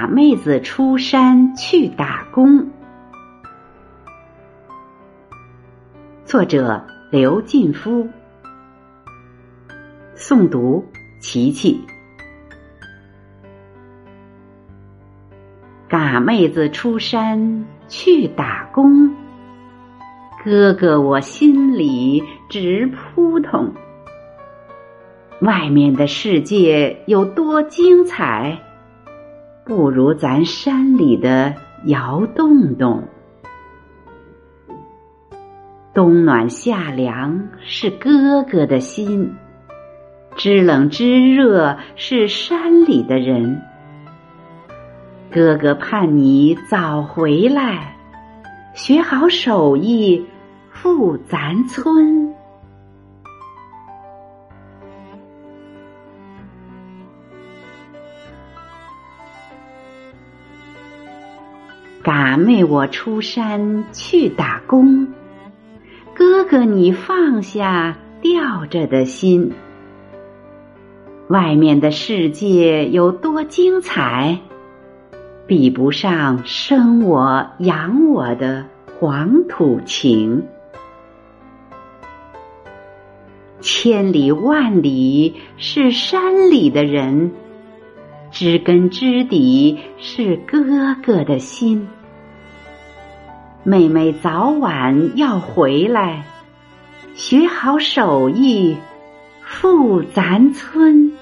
嘎妹子出山去打工。作者刘进夫，诵读琪琪。嘎妹子出山去打工，哥哥我心里直扑通。外面的世界有多精彩，不如咱山里的窑洞洞。冬暖夏凉是哥哥的心，知冷知热是山里的人。哥哥盼你早回来，学好手艺富咱村。尕妹我出山去打工，哥哥你放下吊着的心。外面的世界有多精彩？比不上生我养我的黄土情，千里万里是山里的人，知根知底是哥哥的心。妹妹早晚要回来，学好手艺，富咱村。